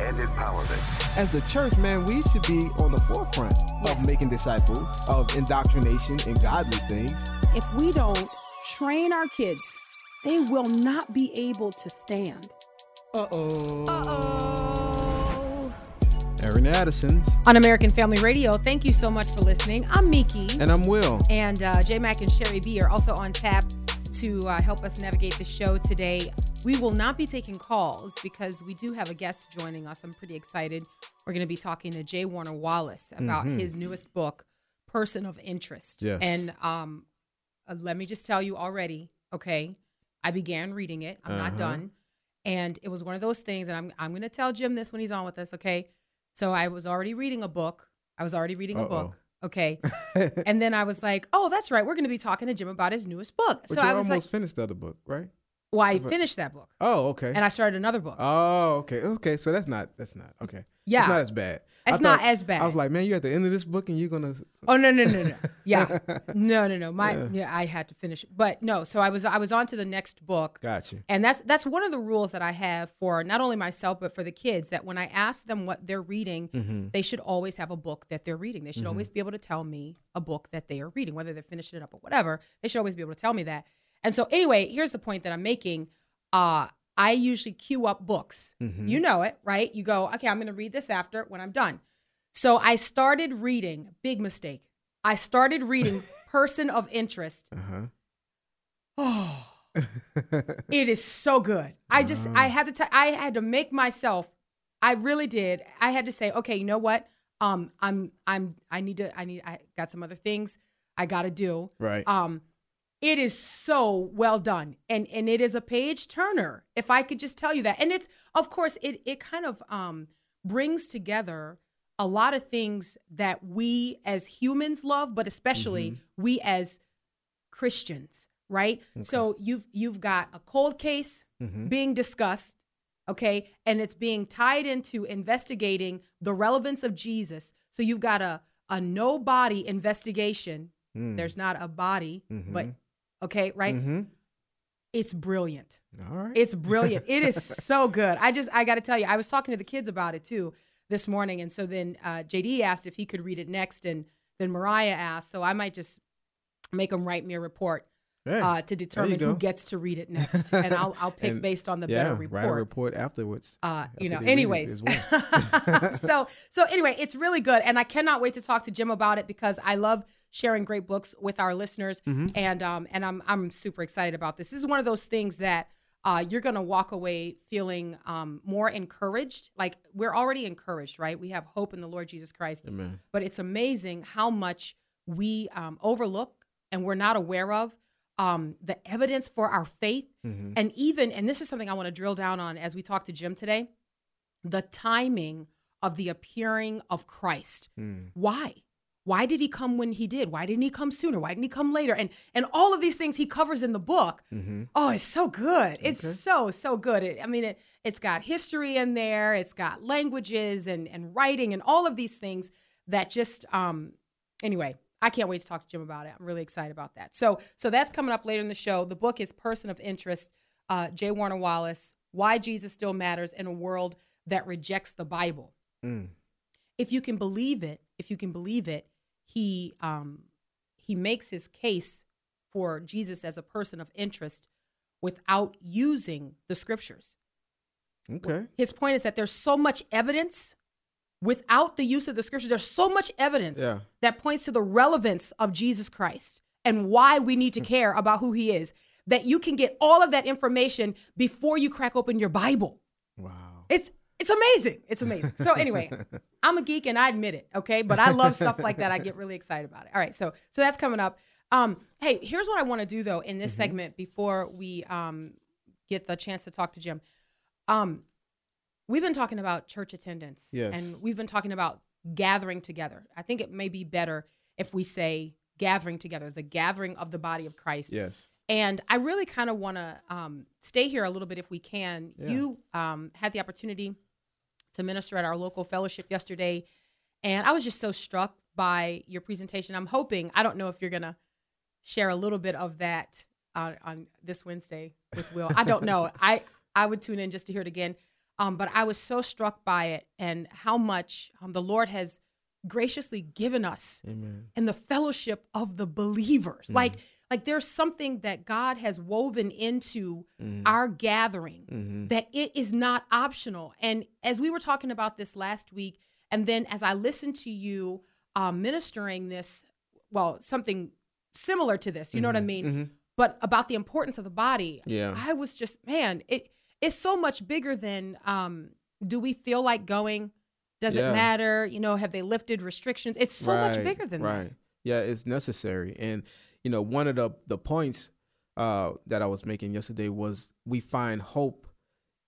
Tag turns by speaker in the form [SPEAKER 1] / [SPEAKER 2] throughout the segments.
[SPEAKER 1] and empowerment.
[SPEAKER 2] As the church, man, we should be on the forefront
[SPEAKER 3] Yes.
[SPEAKER 2] of making disciples, of indoctrination and godly things.
[SPEAKER 3] If we don't train our kids, they will not be able to stand.
[SPEAKER 2] Uh-oh.
[SPEAKER 3] Uh oh.
[SPEAKER 2] Airing Addison's.
[SPEAKER 3] On American Family Radio, thank you so much for listening. I'm Miki.
[SPEAKER 2] And I'm Will.
[SPEAKER 3] And uh, J Mac and Sherry B are also on tap to uh, help us navigate the show today. We will not be taking calls because we do have a guest joining us. I'm pretty excited. We're going to be talking to J. Warner Wallace about his newest book, Person of Interest.
[SPEAKER 2] Yes.
[SPEAKER 3] And um, uh, let me just tell you already, okay, I began reading it. I'm not
[SPEAKER 2] Uh-huh.
[SPEAKER 3] done. And it was one of those things, and I'm, I'm going to tell Jim this when he's on with us, okay? So I was already reading a book. I was already reading a book. Okay. and then I was like, oh, that's right. We're going to be talking to Jim about his newest book.
[SPEAKER 2] But
[SPEAKER 3] so I was
[SPEAKER 2] almost
[SPEAKER 3] like,
[SPEAKER 2] finished the other book, right?
[SPEAKER 3] Well, I finished that book
[SPEAKER 2] Oh, okay.
[SPEAKER 3] and I started another book.
[SPEAKER 2] oh, okay. Okay. So that's not that's not okay.
[SPEAKER 3] Yeah.
[SPEAKER 2] It's not as bad.
[SPEAKER 3] It's not as bad.
[SPEAKER 2] I was like, man, you're at the end of this book and you're gonna
[SPEAKER 3] oh, no, no, no, no. Yeah. No, no, no. My, yeah. I had to finish it. But no, so I was, I was on to the next book.
[SPEAKER 2] Gotcha.
[SPEAKER 3] And that's that's one of the rules that I have for not only myself but for the kids that when I ask them what they're reading,
[SPEAKER 2] Mm-hmm.
[SPEAKER 3] they should always have a book that they're reading. They should always be able to tell me a book that they are reading, whether they're finishing it up or whatever. They should always be able to tell me that. And so anyway, here's the point that I'm making. Uh I usually queue up books.
[SPEAKER 2] Mm-hmm.
[SPEAKER 3] You know it, right? You go, okay, I'm going to read this after when I'm done. So I started reading, big mistake. I started reading Person of Interest.
[SPEAKER 2] Uh-huh.
[SPEAKER 3] Oh, it is so good. I just I had to t- I had to make myself. I really did. I had to say, okay, you know what? Um, I'm I'm I need to I need I got some other things I got to do.
[SPEAKER 2] Right.
[SPEAKER 3] Um, it is so well done, and and it is a page turner. If I could just tell you that, and it's of course it it kind of um brings together a lot of things that we as humans love, but especially mm-hmm. we as Christians, right? So you've you've got a cold case mm-hmm. being discussed, okay, and it's being tied into investigating the relevance of Jesus. So you've got a a no body investigation. Hmm. There's not a body, but mm-hmm. Okay, right?
[SPEAKER 2] Mm-hmm.
[SPEAKER 3] It's brilliant.
[SPEAKER 2] All right.
[SPEAKER 3] It's brilliant. it is so good. I just I got to tell you, I was talking to the kids about it too this morning, and so then uh, JD asked if he could read it next, and then Mariah asked, so I might just make them write me a report
[SPEAKER 2] Hey,
[SPEAKER 3] uh, to determine who gets to read it next, and I'll I'll pick
[SPEAKER 2] And,
[SPEAKER 3] based on the
[SPEAKER 2] yeah,
[SPEAKER 3] better
[SPEAKER 2] Write a
[SPEAKER 3] report.
[SPEAKER 2] report afterwards.
[SPEAKER 3] Uh, you know,
[SPEAKER 2] they read it
[SPEAKER 3] anyways.
[SPEAKER 2] well.
[SPEAKER 3] so so anyway, it's really good, and I cannot wait to talk to Jim about it because I love sharing great books with our listeners,
[SPEAKER 2] Mm-hmm.
[SPEAKER 3] and um and I'm I'm super excited about this. This is one of those things that. Uh, you're gonna walk away feeling um, more encouraged. Like we're already encouraged, right? We have hope in the Lord Jesus Christ.
[SPEAKER 2] Amen.
[SPEAKER 3] But it's amazing how much we um, overlook and we're not aware of um, the evidence for our faith,
[SPEAKER 2] Mm-hmm.
[SPEAKER 3] and even and this is something I want to drill down on as we talk to Jim today the timing of the appearing of Christ.
[SPEAKER 2] Mm.
[SPEAKER 3] Why? Why did he come when he did? Why didn't he come sooner? Why didn't he come later? And and all of these things he covers in the book.
[SPEAKER 2] Mm-hmm.
[SPEAKER 3] Oh, it's so good. It's so so good. It, I mean, it, it's got history in there. It's got languages and and writing and all of these things that just um. Anyway, I can't wait to talk to Jim about it. I'm really excited about that. So so that's coming up later in the show. The book is Person of Interest. Uh, J. Warner Wallace. Why Jesus Still Matters in a World That Rejects the Bible
[SPEAKER 2] Mm.
[SPEAKER 3] if you can believe it, if you can believe it, he um he makes his case for Jesus as a person of interest without using the scriptures.
[SPEAKER 2] Okay.
[SPEAKER 3] His point is that there's so much evidence without the use of the scriptures. There's so much evidence
[SPEAKER 2] Yeah.
[SPEAKER 3] that points to the relevance of Jesus Christ and why we need to care about who he is. That you can get all of that information before you crack open your Bible.
[SPEAKER 2] Wow.
[SPEAKER 3] It's it's amazing. It's amazing. So anyway, I'm a geek and I admit it, okay? But I love stuff like that. I get really excited about it. All right, so so that's coming up. Um, hey, here's what I want to do though in this
[SPEAKER 2] Mm-hmm.
[SPEAKER 3] segment before we um get the chance to talk to Jim. Um, we've been talking about church attendance,
[SPEAKER 2] Yes.
[SPEAKER 3] and we've been talking about gathering together. I think it may be better if we say gathering together, the gathering of the body of Christ.
[SPEAKER 2] Yes.
[SPEAKER 3] And I really kind of want to um, stay here a little bit if we can.
[SPEAKER 2] Yeah.
[SPEAKER 3] You um, had the opportunity to minister at our local fellowship yesterday, and I was just so struck by your presentation. I'm hoping, I don't know if you're going to share a little bit of that on, on this Wednesday with Will. I don't know. I, I would tune in just to hear it again. Um, but I was so struck by it and how much um, the Lord has graciously given us
[SPEAKER 2] Amen.
[SPEAKER 3] and the fellowship of the believers. Like like there's something that God has woven into our gathering that it is not optional. And as we were talking about this last week, and then as I listened to you um, ministering this, well, something similar to this, you know what I mean? But about the importance of the body,
[SPEAKER 2] Yeah.
[SPEAKER 3] I was just man, it it's so much bigger than um, do we feel like going? Does
[SPEAKER 2] Yeah.
[SPEAKER 3] it matter? You know, have they lifted restrictions? It's so much bigger than
[SPEAKER 2] right.
[SPEAKER 3] that. Right.
[SPEAKER 2] Yeah, it's necessary. And you know, one of the the points uh, that I was making yesterday was we find hope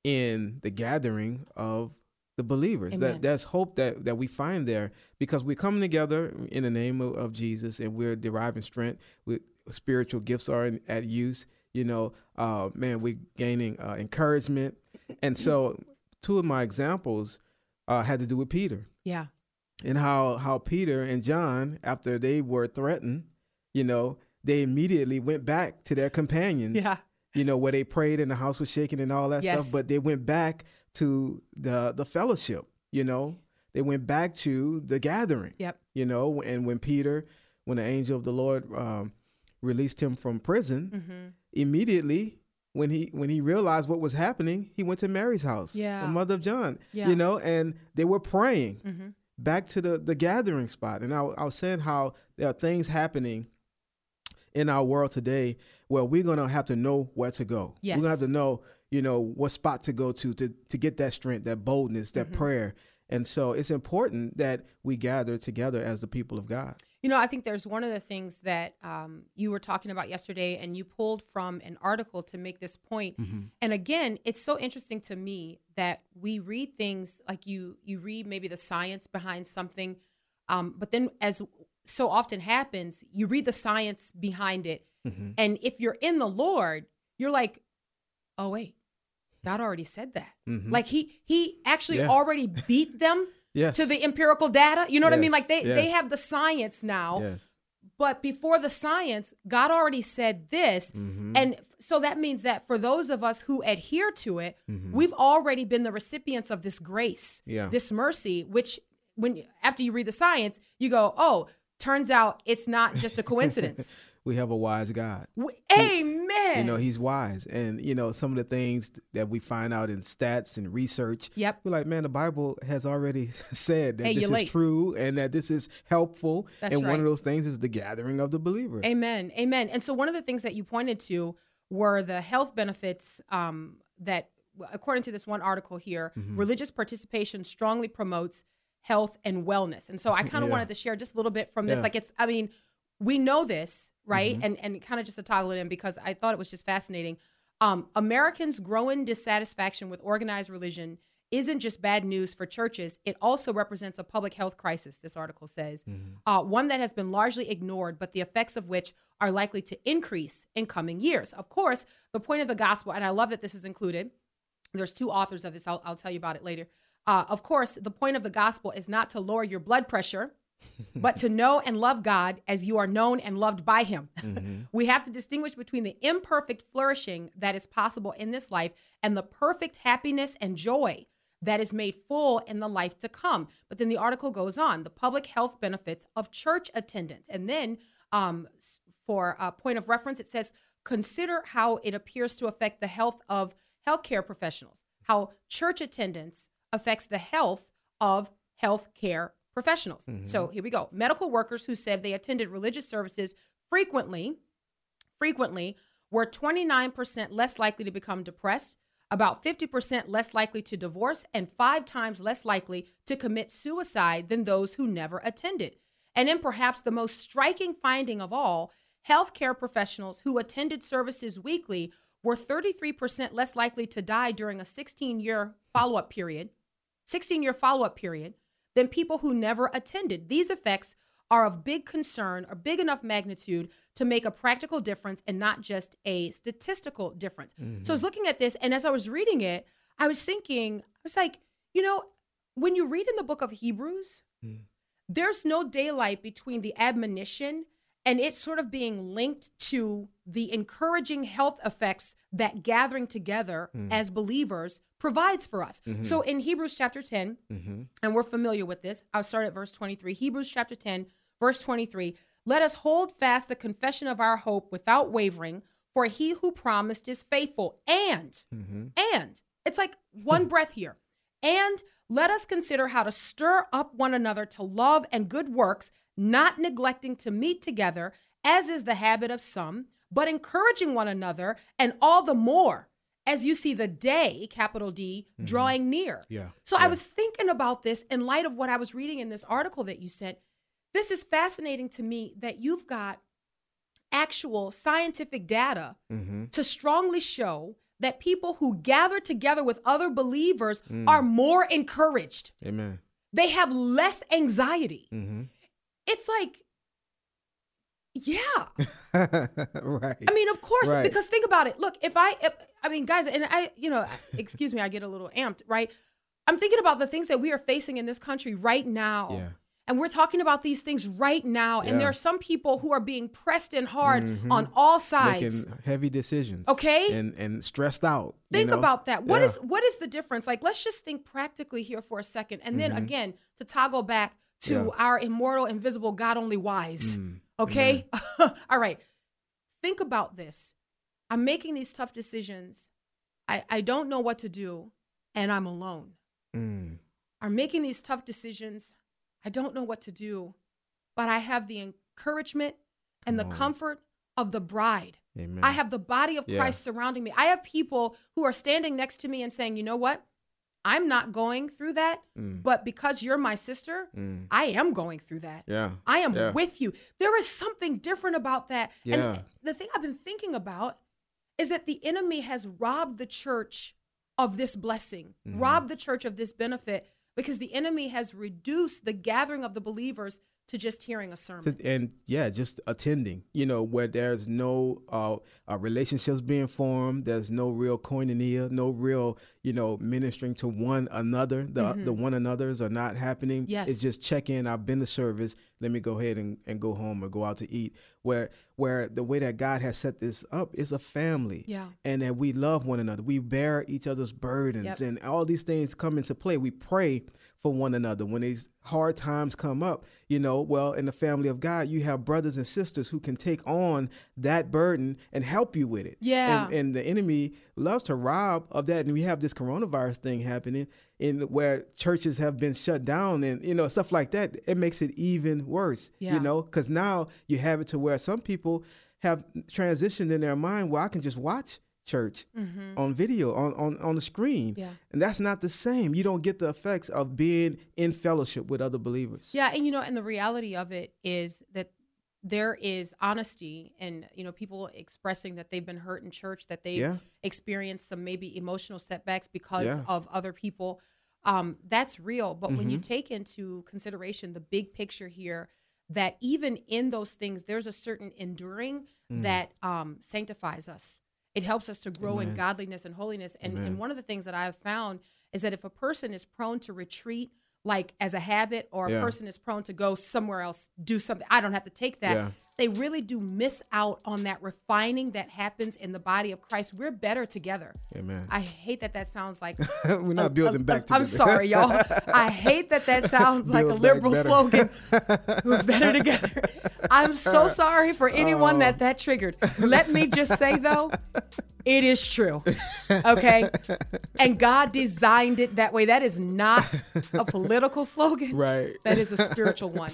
[SPEAKER 2] in the gathering of the believers.
[SPEAKER 3] Amen.
[SPEAKER 2] That that's hope that that we find there because we come together in the name of, of Jesus and we're deriving strength. With spiritual gifts are in, at use. You know, uh, man, we're gaining uh, encouragement. And so, two of my examples uh, had to do with Peter
[SPEAKER 3] Yeah.
[SPEAKER 2] and how how Peter and John, after they were threatened, you know, they immediately went back to their companions.
[SPEAKER 3] Yeah.
[SPEAKER 2] You know, where they prayed and the house was shaking and all that
[SPEAKER 3] Yes.
[SPEAKER 2] stuff. But they went back to the the fellowship, you know. They went back to the gathering.
[SPEAKER 3] Yep.
[SPEAKER 2] You know, and when Peter, when the angel of the Lord um, released him from prison,
[SPEAKER 3] Mm-hmm.
[SPEAKER 2] immediately when he when he realized what was happening, he went to Mary's house,
[SPEAKER 3] Yeah.
[SPEAKER 2] the mother of John.
[SPEAKER 3] Yeah.
[SPEAKER 2] You know, and they were praying
[SPEAKER 3] Mm-hmm.
[SPEAKER 2] back to the the gathering spot. And I, I was saying how there are things happening in our world today where we're gonna have to know where to go.
[SPEAKER 3] Yes.
[SPEAKER 2] We're gonna have to know, you know, what spot to go to to to get that strength, that boldness, that
[SPEAKER 3] Mm-hmm.
[SPEAKER 2] prayer. And so it's important that we gather together as the people of God.
[SPEAKER 3] You know, I think there's one of the things that um, you were talking about yesterday, and you pulled from an article to make this point. And again, it's so interesting to me that we read things like you you read maybe the science behind something, um, but then as so often happens, you read the science behind it, and if you're in the Lord, you're like, oh wait, God already said that. Like he he actually
[SPEAKER 2] Yeah.
[SPEAKER 3] already beat them.
[SPEAKER 2] Yes.
[SPEAKER 3] To the empirical data, you know what I mean? Like they they have the science now,
[SPEAKER 2] Yes.
[SPEAKER 3] but before the science, God already said this.
[SPEAKER 2] Mm-hmm.
[SPEAKER 3] And so that means that for those of us who adhere to it, we've already been the recipients of this grace,
[SPEAKER 2] Mm-hmm. Yeah.
[SPEAKER 3] this mercy, which when after you read the science, you go, oh, turns out it's not just a coincidence.
[SPEAKER 2] We have a wise God.
[SPEAKER 3] W- Amen.
[SPEAKER 2] You know, he's wise. And, you know, some of the things that we find out in stats and research,
[SPEAKER 3] Yep.
[SPEAKER 2] we're like, man, the Bible has already said that
[SPEAKER 3] Hey,
[SPEAKER 2] this is
[SPEAKER 3] late.
[SPEAKER 2] true and that this is helpful.
[SPEAKER 3] That's
[SPEAKER 2] and one of those things is the gathering of the believer.
[SPEAKER 3] Amen. Amen. And so one of the things that you pointed to were the health benefits um, that, according to this one article here,
[SPEAKER 2] Mm-hmm.
[SPEAKER 3] religious participation strongly promotes health and wellness. And so I kind of
[SPEAKER 2] Yeah.
[SPEAKER 3] wanted to share just a little bit from this.
[SPEAKER 2] Yeah.
[SPEAKER 3] Like it's, I mean, we know this, right?
[SPEAKER 2] Mm-hmm.
[SPEAKER 3] And and kind of just to toggle it in because I thought it was just fascinating. Um, Americans' growing dissatisfaction with organized religion isn't just bad news for churches. It also represents a public health crisis, this article says, uh, one that has been largely ignored, but the effects of which are likely to increase in coming years. Of course, the point of the gospel, and I love that this is included. There's two authors of this. I'll, I'll tell you about it later. Uh, of course, the point of the gospel is not to lower your blood pressure, but to know and love God as you are known and loved by Him. we have to distinguish between the imperfect flourishing that is possible in this life and the perfect happiness and joy that is made full in the life to come. But then the article goes on the public health benefits of church attendance. And then um, for a point of reference, it says, consider how it appears to affect the health of healthcare professionals, how church attendance affects the health of healthcare professionals. Mm-hmm. So here we go. Medical workers who said they attended religious services frequently, frequently were 29% less likely to become depressed, about 50% less likely to divorce, and five times less likely to commit suicide than those who never attended. And then perhaps the most striking finding of all, healthcare professionals who attended services weekly were 33% less likely to die during a 16 year follow up period, 16 year follow up period, than people who never attended. These effects are of big concern or big enough magnitude to make a practical difference and not just a statistical difference. So I was mm-hmm. looking at this, and as I was reading it, I was thinking, I was like, you know, when you read in the book of Hebrews, mm. there's no daylight between the admonition and it's sort of being linked to the encouraging health effects that gathering together mm-hmm. as believers provides for us. Mm-hmm. So in Hebrews chapter 10, mm-hmm. and we're familiar with this, I'll start at verse 23. Hebrews chapter 10, verse 23. Let us hold fast the confession of our hope without wavering, for he who promised is faithful. And, and, it's like one breath here. And let us consider how to stir up one another to love and good works, not neglecting to meet together, as is the habit of some, but encouraging one another, and all the more as you see the day, capital D, drawing near.
[SPEAKER 2] Yeah,
[SPEAKER 3] So I was thinking about this in light of what I was reading in this article that you sent. This is fascinating to me that you've got actual scientific data
[SPEAKER 2] Mm-hmm.
[SPEAKER 3] to strongly show that people who gather together with other believers
[SPEAKER 2] Mm.
[SPEAKER 3] are more encouraged.
[SPEAKER 2] Amen.
[SPEAKER 3] They have less anxiety.
[SPEAKER 2] Mm-hmm.
[SPEAKER 3] It's like, yeah.
[SPEAKER 2] right.
[SPEAKER 3] I mean, of course,
[SPEAKER 2] Right.
[SPEAKER 3] because think about it. Look, if I, if, I mean, guys, and I, you know, excuse me, I get a little amped, right? I'm thinking about the things that we are facing in this country right now.
[SPEAKER 2] Yeah.
[SPEAKER 3] And we're talking about these things right now. And there are some people who are being pressed in hard on all sides.
[SPEAKER 2] making heavy decisions.
[SPEAKER 3] Okay?
[SPEAKER 2] And and stressed out. you
[SPEAKER 3] think
[SPEAKER 2] know?
[SPEAKER 3] about that. What
[SPEAKER 2] Yeah.
[SPEAKER 3] is what is the difference? Like let's just think practically here for a second. And then again, to toggle back to
[SPEAKER 2] Mm-hmm. Yeah.
[SPEAKER 3] Our immortal, invisible, God only wise. Okay? All right. Think about this. I'm making these tough decisions. I, I don't know what to do, and I'm alone.
[SPEAKER 2] Mm.
[SPEAKER 3] I'm making these tough decisions. I don't know what to do, but I have the encouragement and the comfort of the bride.
[SPEAKER 2] Amen.
[SPEAKER 3] I have the body of
[SPEAKER 2] Yeah.
[SPEAKER 3] Christ surrounding me. I have people who are standing next to me and saying, you know what? I'm not going through that,
[SPEAKER 2] Mm.
[SPEAKER 3] but because you're my sister,
[SPEAKER 2] Mm.
[SPEAKER 3] I am going through that.
[SPEAKER 2] Yeah.
[SPEAKER 3] I am
[SPEAKER 2] Yeah.
[SPEAKER 3] with you. There is something different about that.
[SPEAKER 2] Yeah.
[SPEAKER 3] And the thing I've been thinking about is that the enemy has robbed the church of this blessing,
[SPEAKER 2] Mm-hmm.
[SPEAKER 3] robbed the church of this benefit because the enemy has reduced the gathering of the believers to just hearing a sermon.
[SPEAKER 2] And yeah, just attending, you know, where there's no uh, uh, relationships being formed, there's no real koinonia, no real, you know, ministering to one another. The the one another's are not happening.
[SPEAKER 3] Mm-hmm. Yes.
[SPEAKER 2] It's just check in. I've been to service. Let me go ahead and, and go home or go out to eat. Where where the way that God has set this up is a family.
[SPEAKER 3] Yeah.
[SPEAKER 2] And that we love one another. We bear each other's burdens
[SPEAKER 3] Yep.
[SPEAKER 2] and all these things come into play. We pray for one another when these hard times come up. You know, well, in the family of God, you have brothers and sisters who can take on that burden and help you with it.
[SPEAKER 3] Yeah.
[SPEAKER 2] And, and the enemy loves to rob of that. And we have this coronavirus thing happening in where churches have been shut down and, you know, stuff like that. It makes it even worse,
[SPEAKER 3] Yeah.
[SPEAKER 2] you know, because now you have it to where some people have transitioned in their mind where I can just watch church on video on, on on the screen
[SPEAKER 3] Mm-hmm. Yeah.
[SPEAKER 2] and that's not the same you don't get the effects of being in fellowship with other believers
[SPEAKER 3] Yeah, and you know, and the reality of it is that there is honesty and you know people expressing that they've been hurt in church that they've
[SPEAKER 2] Yeah.
[SPEAKER 3] experienced some maybe emotional setbacks because
[SPEAKER 2] Yeah.
[SPEAKER 3] of other people um, that's real but when
[SPEAKER 2] Mm-hmm.
[SPEAKER 3] you take into consideration the big picture here that even in those things there's a certain enduring
[SPEAKER 2] Mm.
[SPEAKER 3] that um, sanctifies us it helps us to grow in godliness and holiness. And, and one of the things that i've found is that if a person is prone to retreat like as a habit or a
[SPEAKER 2] Yeah.
[SPEAKER 3] person is prone to go somewhere else do something i don't have to take that.
[SPEAKER 2] Yeah.
[SPEAKER 3] they really do miss out on that refining that happens in the body of christ. We're better together.
[SPEAKER 2] Amen.
[SPEAKER 3] I hate that that sounds like
[SPEAKER 2] we're not
[SPEAKER 3] a-
[SPEAKER 2] building
[SPEAKER 3] a-
[SPEAKER 2] back
[SPEAKER 3] a- i'm
[SPEAKER 2] together.
[SPEAKER 3] sorry y'all. I hate that that sounds like a liberal slogan. We're better together i'm so sorry for anyone
[SPEAKER 2] Oh.
[SPEAKER 3] that that triggered let me just say though it is true. Okay. And God designed it that way. That is not a political slogan.
[SPEAKER 2] Right.
[SPEAKER 3] That is a spiritual one.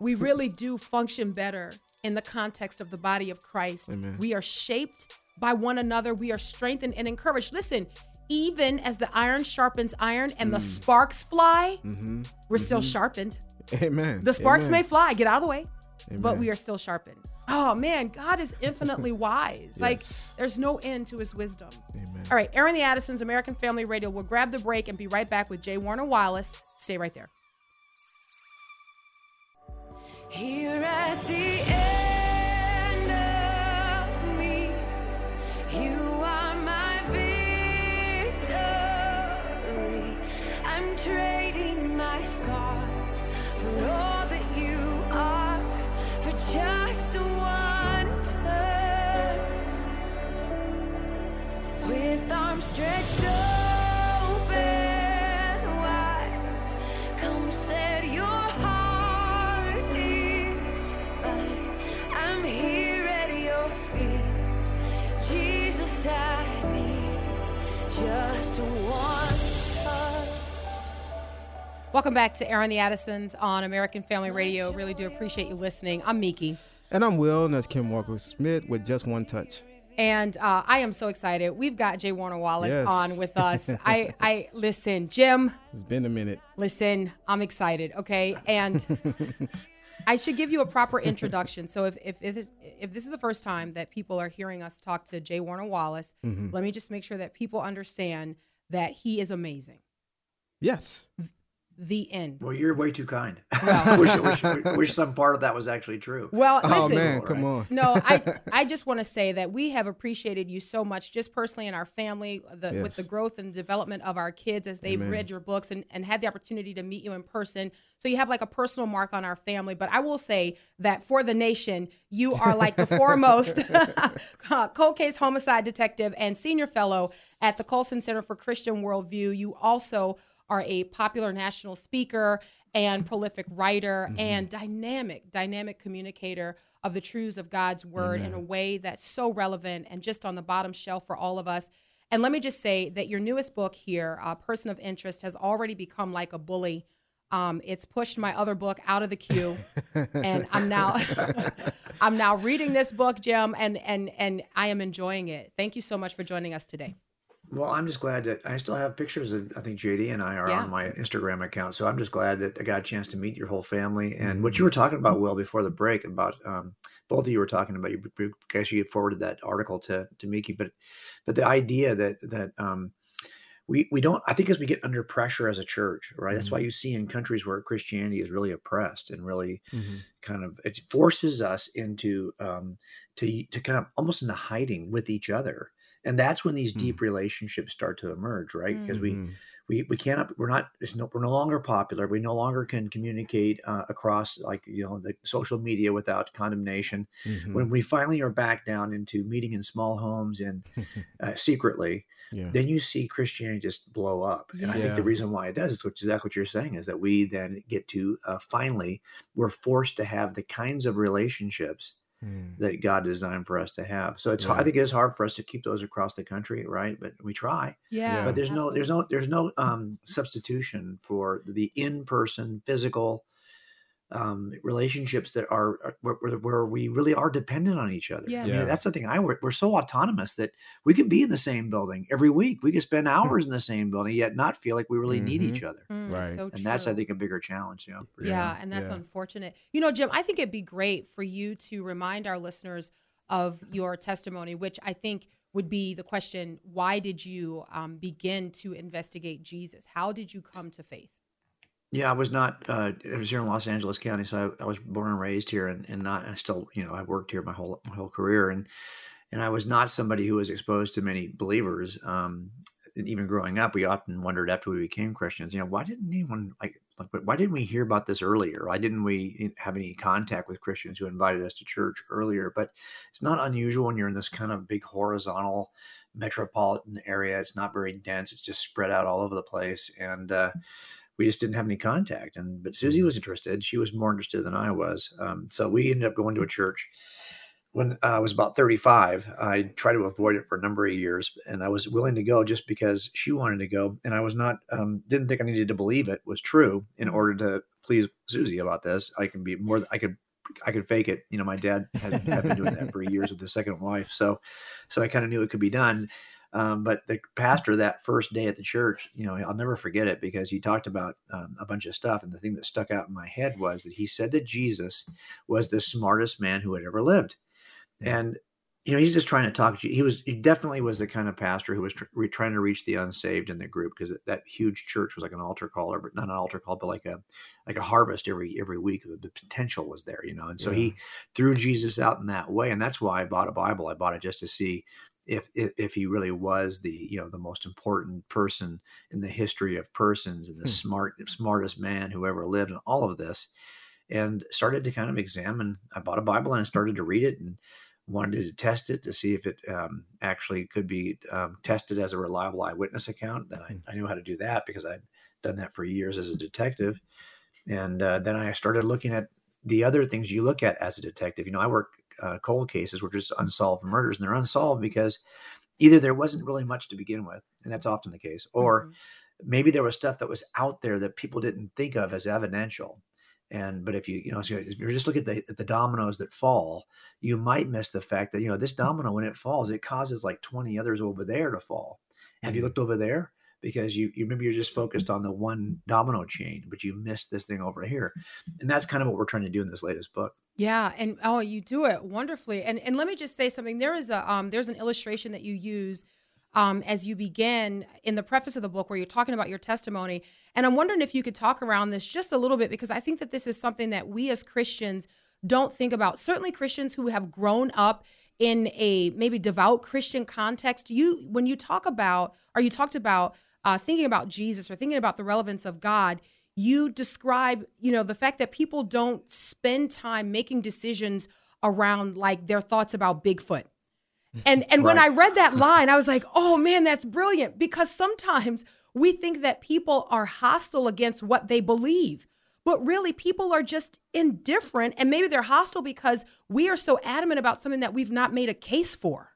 [SPEAKER 3] We really do function better in the context of the body of Christ.
[SPEAKER 2] Amen.
[SPEAKER 3] We are shaped by one another. We are strengthened and encouraged. Listen, even as the iron sharpens iron and
[SPEAKER 2] Mm.
[SPEAKER 3] the sparks fly,
[SPEAKER 2] Mm-hmm.
[SPEAKER 3] we're still sharpened.
[SPEAKER 2] amen
[SPEAKER 3] The sparks
[SPEAKER 2] Amen.
[SPEAKER 3] may fly, get out of the way, but we are still sharpened. Oh man, God is infinitely wise. Like there's no end to his wisdom.
[SPEAKER 2] Amen.
[SPEAKER 3] All right, Airing the Addisons, American Family Radio. We'll grab the break and be right back with J. Warner Wallace. Stay right there.
[SPEAKER 4] Here at the
[SPEAKER 3] Welcome back to Airing the Addisons on American Family Radio. Really do appreciate you listening. I'm Miki.
[SPEAKER 2] And I'm Will, and that's Kim Walker Smith with Just One Touch.
[SPEAKER 3] And uh, I am so excited. We've got J. Warner Wallace
[SPEAKER 2] Yes.
[SPEAKER 3] on with us. I, I listen, Jim.
[SPEAKER 2] It's been a minute.
[SPEAKER 3] Listen, I'm excited. Okay, and I should give you a proper introduction. So if if if this, if this is the first time that people are hearing us talk to J. Warner Wallace,
[SPEAKER 2] Mm-hmm.
[SPEAKER 3] let me just make sure that people understand that he is amazing.
[SPEAKER 2] Yes.
[SPEAKER 3] The end.
[SPEAKER 5] Well, you're way too kind.
[SPEAKER 3] Well-
[SPEAKER 5] wish, wish, wish some part of that was actually true.
[SPEAKER 3] Well,
[SPEAKER 2] Oh
[SPEAKER 3] listen,
[SPEAKER 2] man,
[SPEAKER 5] Right.
[SPEAKER 2] come on.
[SPEAKER 3] No, I I just want to say that we have appreciated you so much, just personally in our family, the, with the growth and development of our kids as they've
[SPEAKER 2] Amen.
[SPEAKER 3] read your books and, and had the opportunity to meet you in person. So you have like a personal mark on our family. But I will say that for the nation, you are like the foremost uh, cold case homicide detective and senior fellow at the Colson Center for Christian Worldview. You also are a popular national speaker and prolific writer and dynamic, dynamic communicator of the truths of God's word in a way that's so relevant and just on the bottom shelf for all of us. And let me just say that your newest book here, uh, Person of Interest, has already become like a bully. Um, it's pushed my other book out of the queue, and I'm now I'm now reading this book, Jim, and and and I am enjoying it. Thank you so much for joining us today.
[SPEAKER 5] Well, I'm just glad that I still have pictures of, I think JD and I are
[SPEAKER 3] Yeah.
[SPEAKER 5] on my Instagram account. So I'm just glad that I got a chance to meet your whole family. And what you were talking about, Will, before the break, about um, both of you were talking about, you you- guys, you forwarded that article to, to Miki, but, but the idea that, that, um, we, we don't, I think as we get under pressure as a church, right? That's why you see in countries where Christianity is really oppressed and really
[SPEAKER 2] Mm-hmm.
[SPEAKER 5] kind of, it forces us into, um, to, to kind of almost into hiding with each other. And that's when these deep relationships start to emerge, right? Because we,
[SPEAKER 2] Mhm.
[SPEAKER 5] we we cannot we're not it's no, we're no longer popular we no longer can communicate uh, across like you know the social media without condemnation
[SPEAKER 2] Mhm.
[SPEAKER 5] when we finally are back down into meeting in small homes and uh, secretly
[SPEAKER 2] Yeah.
[SPEAKER 5] then you see christianity just blow up and i think the reason why it does is which is exactly what you're saying is that we then get to uh, finally we're forced to have the kinds of relationships
[SPEAKER 2] Mm.
[SPEAKER 5] that god designed for us to have. So it's hard, i think it is hard for us to keep those across the country right? But we try.
[SPEAKER 2] Yeah.
[SPEAKER 5] but there's no there's no there's no um substitution for the in-person physical um relationships that are are- where, where- where we really are dependent on each other
[SPEAKER 3] Yeah.
[SPEAKER 5] I mean, that's the thing i we're, we're so autonomous that we could be in the same building every week we could spend hours in the same building yet not feel like we really need
[SPEAKER 2] Mhm.
[SPEAKER 5] each other
[SPEAKER 3] Mm, it's
[SPEAKER 2] Right.
[SPEAKER 3] so
[SPEAKER 5] and that's i think a bigger challenge you know for sure.
[SPEAKER 3] Yeah, and that's
[SPEAKER 2] yeah.
[SPEAKER 3] unfortunate. You know, Jim, I think it'd be great for you to remind our listeners of your testimony, which I think would be the question why did you um, begin to investigate Jesus? How did you come to faith?
[SPEAKER 5] Yeah, I was not. Uh, I was here in Los Angeles County, so I, I was born and raised here, and, and not. I still, you know, I worked here my whole my whole career, and and I was not somebody who was exposed to many believers. Um, even growing up, we often wondered after we became Christians, you know, why didn't anyone like, like why didn't we hear about this earlier? Why didn't we have any contact with Christians who invited us to church earlier? But it's not unusual when you're in this kind of big horizontal metropolitan area. It's not very dense. It's just spread out all over the place, and uh, we just didn't have any contact. And but Susie was interested. She was more interested than I was. Um, so we ended up going to a church. When I was about 35, I tried to avoid it for a number of years, and I was willing to go just because she wanted to go, and I was not um, didn't think I needed to believe it was true in order to please Susie about this. I can be more. I could I could fake it. You know, my dad had, had been doing that for years with his second wife, so so I kind of knew it could be done. Um, but the pastor that first day at the church, you know, I'll never forget it because he talked about um, a bunch of stuff. And the thing that stuck out in my head was that he said that Jesus was the smartest man who had ever lived. And you know, he's just trying to talk to you. He was, he definitely was the kind of pastor who was tr- trying to reach the unsaved in the group because that huge church was like an altar call, or but not an altar call, but like a, like a harvest every every week. The potential was there, you know, and so
[SPEAKER 2] Yeah.
[SPEAKER 5] he threw Jesus out in that way, and that's why I bought a Bible. I bought it just to see if, if if he really was the you know the most important person in the history of persons and the
[SPEAKER 2] Hmm.
[SPEAKER 5] smart smartest man who ever lived and all of this and started to kind of examine i bought a bible and I started to read it and wanted to test it to see if it um, actually could be um, tested as a reliable eyewitness account then I, I knew how to do that because i'd done that for years as a detective and uh, then i started looking at the other things you look at as a detective you know i work uh, cold cases which is unsolved murders and they're unsolved because either there wasn't really much to begin with and that's often the case or
[SPEAKER 3] Mhm.
[SPEAKER 5] maybe there was stuff that was out there that people didn't think of as evidential and but if you you know so if you just look at the at the dominoes that fall you might miss the fact that you know this domino when it falls it causes like 20 others over there to fall have you
[SPEAKER 2] Mhm.
[SPEAKER 5] looked over there because you you maybe you're just focused on the one domino chain but you missed this thing over here and that's kind of what we're trying to do in this latest book
[SPEAKER 3] Yeah, and oh, you do it wonderfully. And and let me just say something. There is a um, there's an illustration that you use um, as you begin in the preface of the book where you're talking about your testimony. And I'm wondering if you could talk around this just a little bit because I think that this is something that we as Christians don't think about. Certainly, Christians who have grown up in a maybe devout Christian context. You when you talk about or you talked about uh, thinking about Jesus or thinking about the relevance of God you describe you know the fact that people don't spend time making decisions around like their thoughts about bigfoot. And and when i read that line i was like oh man that's brilliant. Because sometimes we think that people are hostile against what they believe but really people are just indifferent and maybe they're hostile because we are so adamant about something that we've not made a case for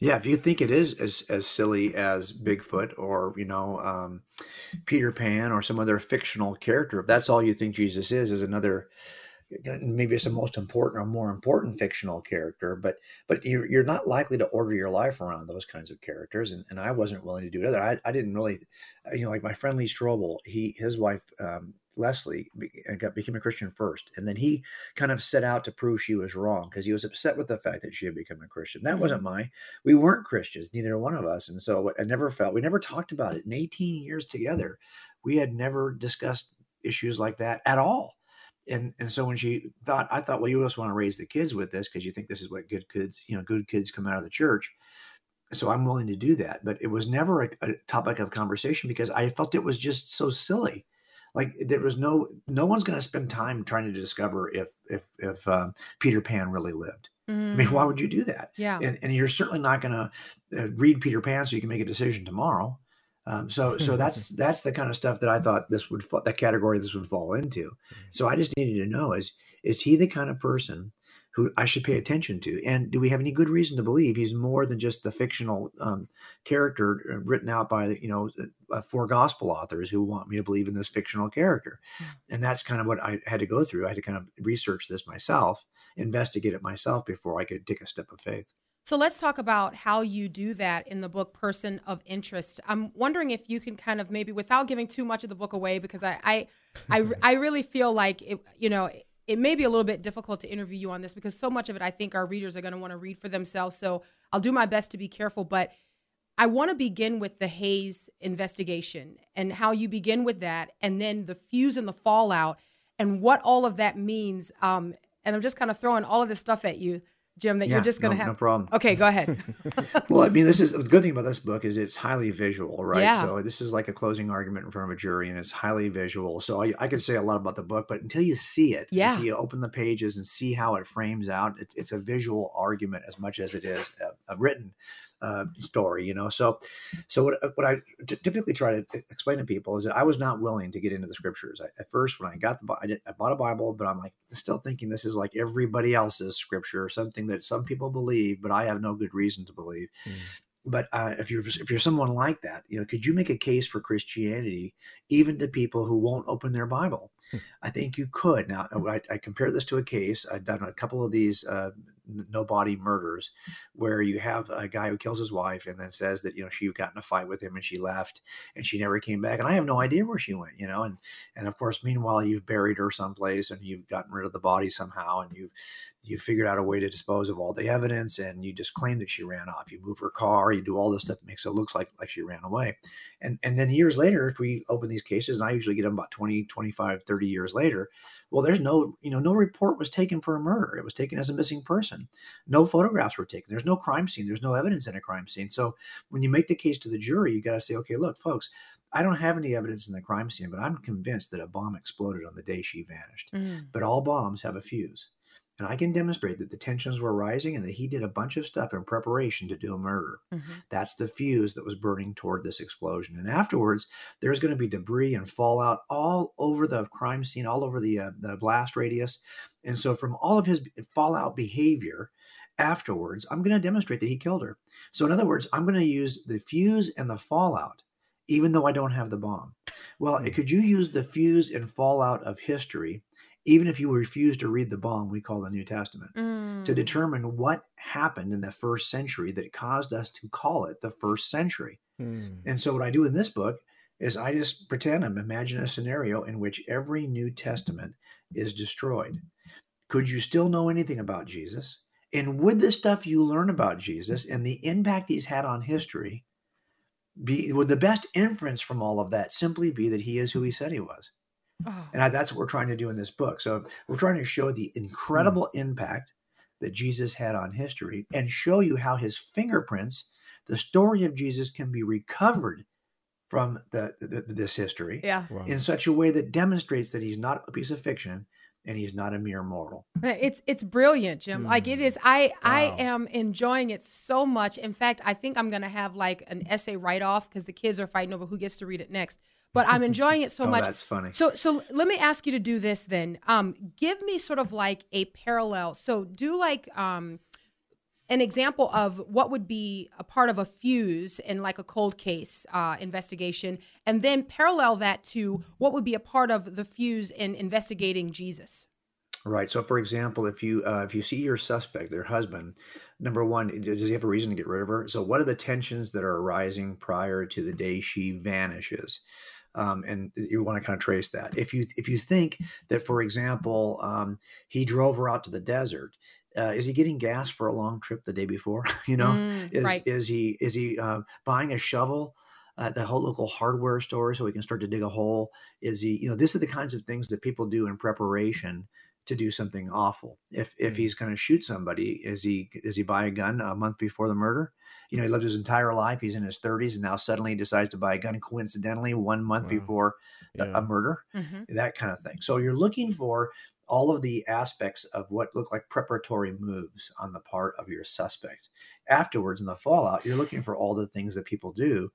[SPEAKER 5] Yeah, if you think it is as as silly as Bigfoot or you know um, Peter Pan or some other fictional character, if that's all you think Jesus is, is another maybe it's the most important or more important fictional character, but but you're you're not likely to order your life around those kinds of characters, and, and I wasn't willing to do it either. I, I didn't really, you know, like my friend Lee Strobel, he his wife um, Leslie be- uh, got became a Christian first, and then he kind of set out to prove she was wrong because he was upset with the fact that she had become a Christian. That mm-hmm. wasn't my. We weren't Christians, neither one of us, and so I never felt we never talked about it in 18 years together. We had never discussed issues like that at all. And and so when she thought, I thought, well, you just want to raise the kids with this because you think this is what good kids, you know, good kids come out of the church. So I'm willing to do that, but it was never a, a topic of conversation because I felt it was just so silly like there was no no one's going to spend time trying to discover if if if um, Peter Pan really lived. I mean, why would you do that?
[SPEAKER 3] yeah
[SPEAKER 5] And, and you're certainly not going to uh, read Peter Pan so you can make a decision tomorrow. Um, so so that's that's the kind of stuff that I thought this would that category this would fall into. So I just needed to know is is he the kind of person who I should pay attention to, and do we have any good reason to believe he's more than just the fictional um, character uh, written out by you know uh, four gospel authors who want me to believe in this fictional character, and that's kind of what I had to go through. I had to kind of research this myself, investigate it myself before I could take a step of faith.
[SPEAKER 3] So let's talk about how you do that in the book Person of Interest. I'm wondering if you can kind of maybe without giving too much of the book away because I I I, I really feel like it you know it may be a little bit difficult to interview you on this because so much of it I think our readers are going to want to read for themselves. So I'll do my best to be careful, but I want to begin with the Hayes investigation and how you begin with that, and then the fuse and the fallout, and what all of that means. Um, and I'm just kind of throwing all of this stuff at you, Jim, that
[SPEAKER 5] Yeah,
[SPEAKER 3] you're just going to
[SPEAKER 5] no-
[SPEAKER 3] have.
[SPEAKER 5] no problem.
[SPEAKER 3] Okay, go ahead.
[SPEAKER 5] well, I mean, this is the good thing about this book is it's highly visual, right?
[SPEAKER 3] Yeah.
[SPEAKER 5] So this is like a closing argument in front of a jury, and it's highly visual. So I, I could say a lot about the book, but until you see it,
[SPEAKER 3] Yeah.
[SPEAKER 5] until you open the pages and see how it frames out, it's, it's a visual argument as much as it is a, a written uh, story, you know. So, so what what I t- typically try to explain to people is that I was not willing to get into the scriptures. I, at first, when I got the I, did, I bought a Bible, but I'm like still thinking this is like everybody else's scripture, something that some people believe, but I have no good reason to believe but uh, if you're if you're someone like that, you know, could you make a case for Christianity even to people who won't open their Bible? I think you could. Now, I, I compare this to a case. I've done a couple of these uh, no body murders, where you have a guy who kills his wife and then says that you know she got in a fight with him and she left and she never came back, and I have no idea where she went. You know, and and of course, meanwhile, you've buried her someplace and you've gotten rid of the body somehow, and you've you figured out a way to dispose of all the evidence and you just claim that she ran off. You move her car you do all this stuff that makes it look like like she ran away. And and then years later if we open these cases and i usually get them about 20 25 30 years later well there's no you know no report was taken for a murder. It was taken as a missing person no photographs were taken there's no crime scene there's no evidence in a crime scene so when you make the case to the jury you got to say okay look folks I don't have any evidence in the crime scene, but I'm convinced that a bomb exploded on the day she vanished.
[SPEAKER 3] Mm.
[SPEAKER 5] But all bombs have a fuse. And I can demonstrate that the tensions were rising and that he did a bunch of stuff in preparation to do a murder.
[SPEAKER 3] Mhm.
[SPEAKER 5] That's the fuse that was burning toward this explosion. And afterwards, there's going to be debris and fallout all over the crime scene, all over the uh, the blast radius. And so, from all of his fallout behavior afterwards, I'm going to demonstrate that he killed her. So, in other words, I'm going to use the fuse and the fallout, even though I don't have the bomb. Well, could you use the fuse and fallout of history, even if you refuse to read the bomb we call the New Testament? to
[SPEAKER 3] Mm.
[SPEAKER 5] determine what happened in the first century that caused us to call it the first century.
[SPEAKER 2] Mm.
[SPEAKER 5] And so, what I do in this book is I just pretend I'm imagine a scenario in which every New Testament is destroyed. Could you still know anything about Jesus? And would the stuff you learn about Jesus and the impact he's had on history be would the best inference from all of that simply be that he is who he said he was?
[SPEAKER 3] Oh.
[SPEAKER 5] And I, that's what we're trying to do in this book. So we're trying to show the hmm. incredible impact that Jesus had on history and show you how his fingerprints, the story of Jesus, can be recovered from the, the this history
[SPEAKER 3] Yeah.
[SPEAKER 2] Wow.
[SPEAKER 5] in such a way that demonstrates that he's not a piece of fiction and he's not a mere mortal.
[SPEAKER 3] It's it's brilliant, Jim. Like it hmm. is. I I am enjoying it so much. In fact, I think I'm gonna have like an essay write off because the kids are fighting over who gets to read it next. But I'm enjoying it so
[SPEAKER 5] Oh,
[SPEAKER 3] much.
[SPEAKER 5] that's funny.
[SPEAKER 3] So so let me ask you to do this then. Um, give me sort of like a parallel. So do like um an example of what would be a part of a fuse in like a cold case uh, investigation, and then parallel that to what would be a part of the fuse in investigating Jesus.
[SPEAKER 5] Right. So, for example, if you uh, if you see your suspect, their husband, number one, does he have a reason to get rid of her? So, what are the tensions that are arising prior to the day she vanishes? Um, and you want to kind of trace that. If you if you think that, for example, um, he drove her out to the desert, uh, is he getting gas for a long trip the day before? you know,
[SPEAKER 3] Mm,
[SPEAKER 5] is
[SPEAKER 3] right.
[SPEAKER 5] is he is he uh, buying a shovel? At the whole local hardware store, so he can start to dig a hole. Is he, you know, this are the kinds of things that people do in preparation to do something awful. If if
[SPEAKER 2] Mm.
[SPEAKER 5] he's going to shoot somebody, is he does he buy a gun a month before the murder? You know, he lived his entire life. He's in his 30s, and now suddenly he decides to buy a gun coincidentally one month
[SPEAKER 2] Wow.
[SPEAKER 5] before a-
[SPEAKER 2] Yeah.
[SPEAKER 5] a murder.
[SPEAKER 3] Mhm.
[SPEAKER 5] That kind of thing. So you're looking for all of the aspects of what look like preparatory moves on the part of your suspect. Afterwards, in the fallout, you're looking for all the things that people do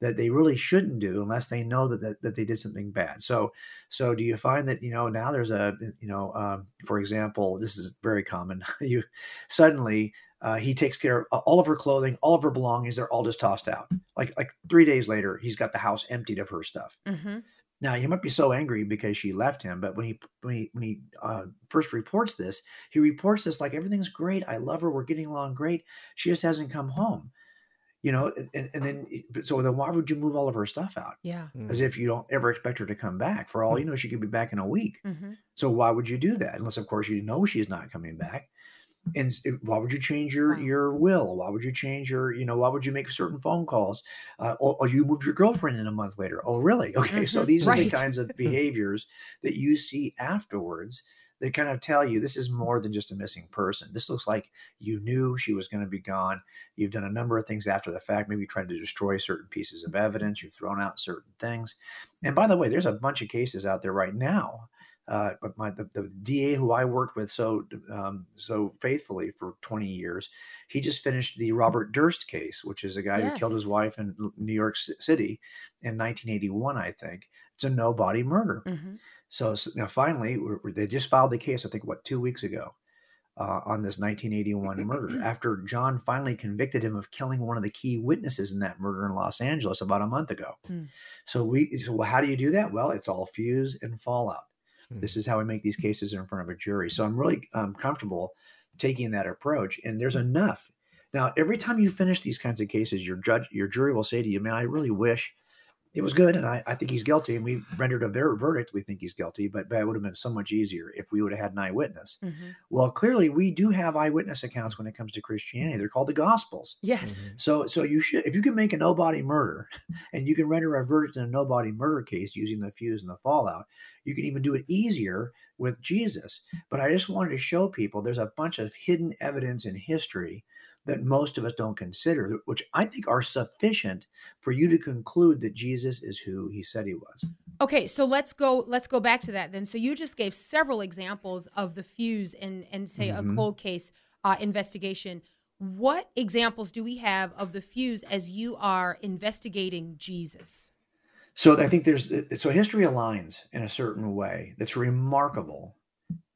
[SPEAKER 5] that they really shouldn't do unless they know that, that, that they did something bad. So, so do you find that, you know, now there's a, you know, um, for example, this is very common. you suddenly, uh, he takes care of all of her clothing, all of her belongings. They're all just tossed out. Like, like three days later, he's got the house emptied of her stuff.
[SPEAKER 3] Mhm.
[SPEAKER 5] Now he might be so angry because she left him, but when he when he when he uh, first reports this, he reports this like everything's great. I love her. We're getting along great. She just hasn't come home, you know. And, and then so then why would you move all of her stuff out
[SPEAKER 3] Yeah.
[SPEAKER 2] Mm.
[SPEAKER 5] as if you don't ever expect her to come back? For all you know, she could be back in a week.
[SPEAKER 3] Mhm.
[SPEAKER 5] So why would you do that? Unless of course you know she's not coming back. And why would you change your your will? Why would you change your you know? Why would you make certain phone calls? Uh, or, or you moved your girlfriend in a month later. Oh, really? Okay, so
[SPEAKER 3] Mhm.
[SPEAKER 5] these are the kinds of behaviors that you see afterwards that kind of tell you this is more than just a missing person. This looks like you knew she was going to be gone. You've done a number of things after the fact. Maybe you tried to destroy certain pieces of evidence. You've thrown out certain things. And by the way, there's a bunch of cases out there right now uh, but my the, the DA who I worked with so um, so faithfully for 20 years, he just finished the Robert Durst case, which is a guy who killed his wife in New York City in 1981, I think. It's a no body murder.
[SPEAKER 3] Mhm.
[SPEAKER 5] So s- now finally, we're, we're- they just filed the case. I think what two weeks ago. Uh, on this 1981 murder, after John finally convicted him of killing one of the key witnesses in that murder in Los Angeles about a month ago.
[SPEAKER 3] Hmm.
[SPEAKER 5] So we, so how do you do that? Well, it's all fuse and fallout.
[SPEAKER 2] Mm.
[SPEAKER 5] This is how we make these cases in front of a jury. So I'm really um, comfortable taking that approach. And there's enough. Now, every time you finish these kinds of cases, your judge, your jury will say to you, "Man, I really wish it was good, and I, I think he's guilty, and we rendered a ver- verdict. We think he's guilty, but, but it would have been so much easier if we would have had an eyewitness.
[SPEAKER 3] Mhm.
[SPEAKER 5] Well, clearly, we do have eyewitness accounts when it comes to Christianity. They're called the Gospels.
[SPEAKER 3] Yes.
[SPEAKER 5] So, so you should, if you can make a nobody murder, and you can render a verdict in a nobody murder case using the fuse and the fallout, you can even do it easier with Jesus. But I just wanted to show people there's a bunch of hidden evidence in history that most of us don't consider, which I think are sufficient for you to conclude that Jesus is who he said he was.
[SPEAKER 3] Okay, so let's go let's go back to that then. So you just gave several examples of the fuse and and say
[SPEAKER 5] Mhm.
[SPEAKER 3] a cold case uh, investigation. What examples do we have of the fuse as you are investigating Jesus?
[SPEAKER 5] So I think there's so history aligns in a certain way that's remarkable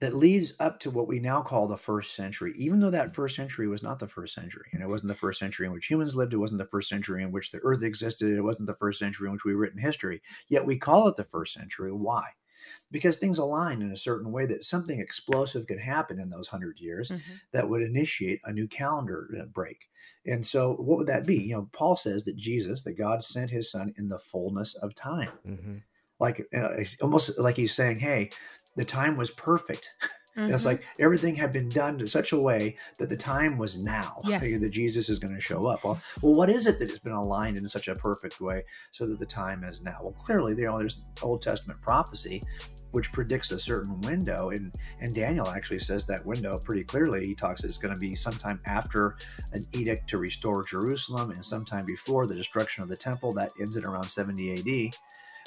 [SPEAKER 5] that leads up to what we now call the first century, even though that first century was not the first century. And it wasn't the first century in which humans lived. It wasn't the first century in which the earth existed. It wasn't the first century in which we written history. Yet we call it the first century. Why? Because things align in a certain way that something explosive could happen in those hundred years that would initiate a new calendar uh, break. And so, what would that be? You know, Paul says that Jesus, that God sent his son in the fullness of time.
[SPEAKER 2] Mm-hmm.
[SPEAKER 5] Like, uh, almost like he's saying, hey, the time was perfect. It's
[SPEAKER 3] Mhm.
[SPEAKER 5] like everything had been done to such a way that the time was now
[SPEAKER 3] Yes.
[SPEAKER 5] that Jesus is going to show up. Well, well, what is it that has been aligned in such a perfect way so that the time is now? Well, clearly, you know, there's Old Testament prophecy which predicts a certain window, and and Daniel actually says that window pretty clearly. He talks it's going to be sometime after an edict to restore Jerusalem, and sometime before the destruction of the temple. That ends at around 70 A.D.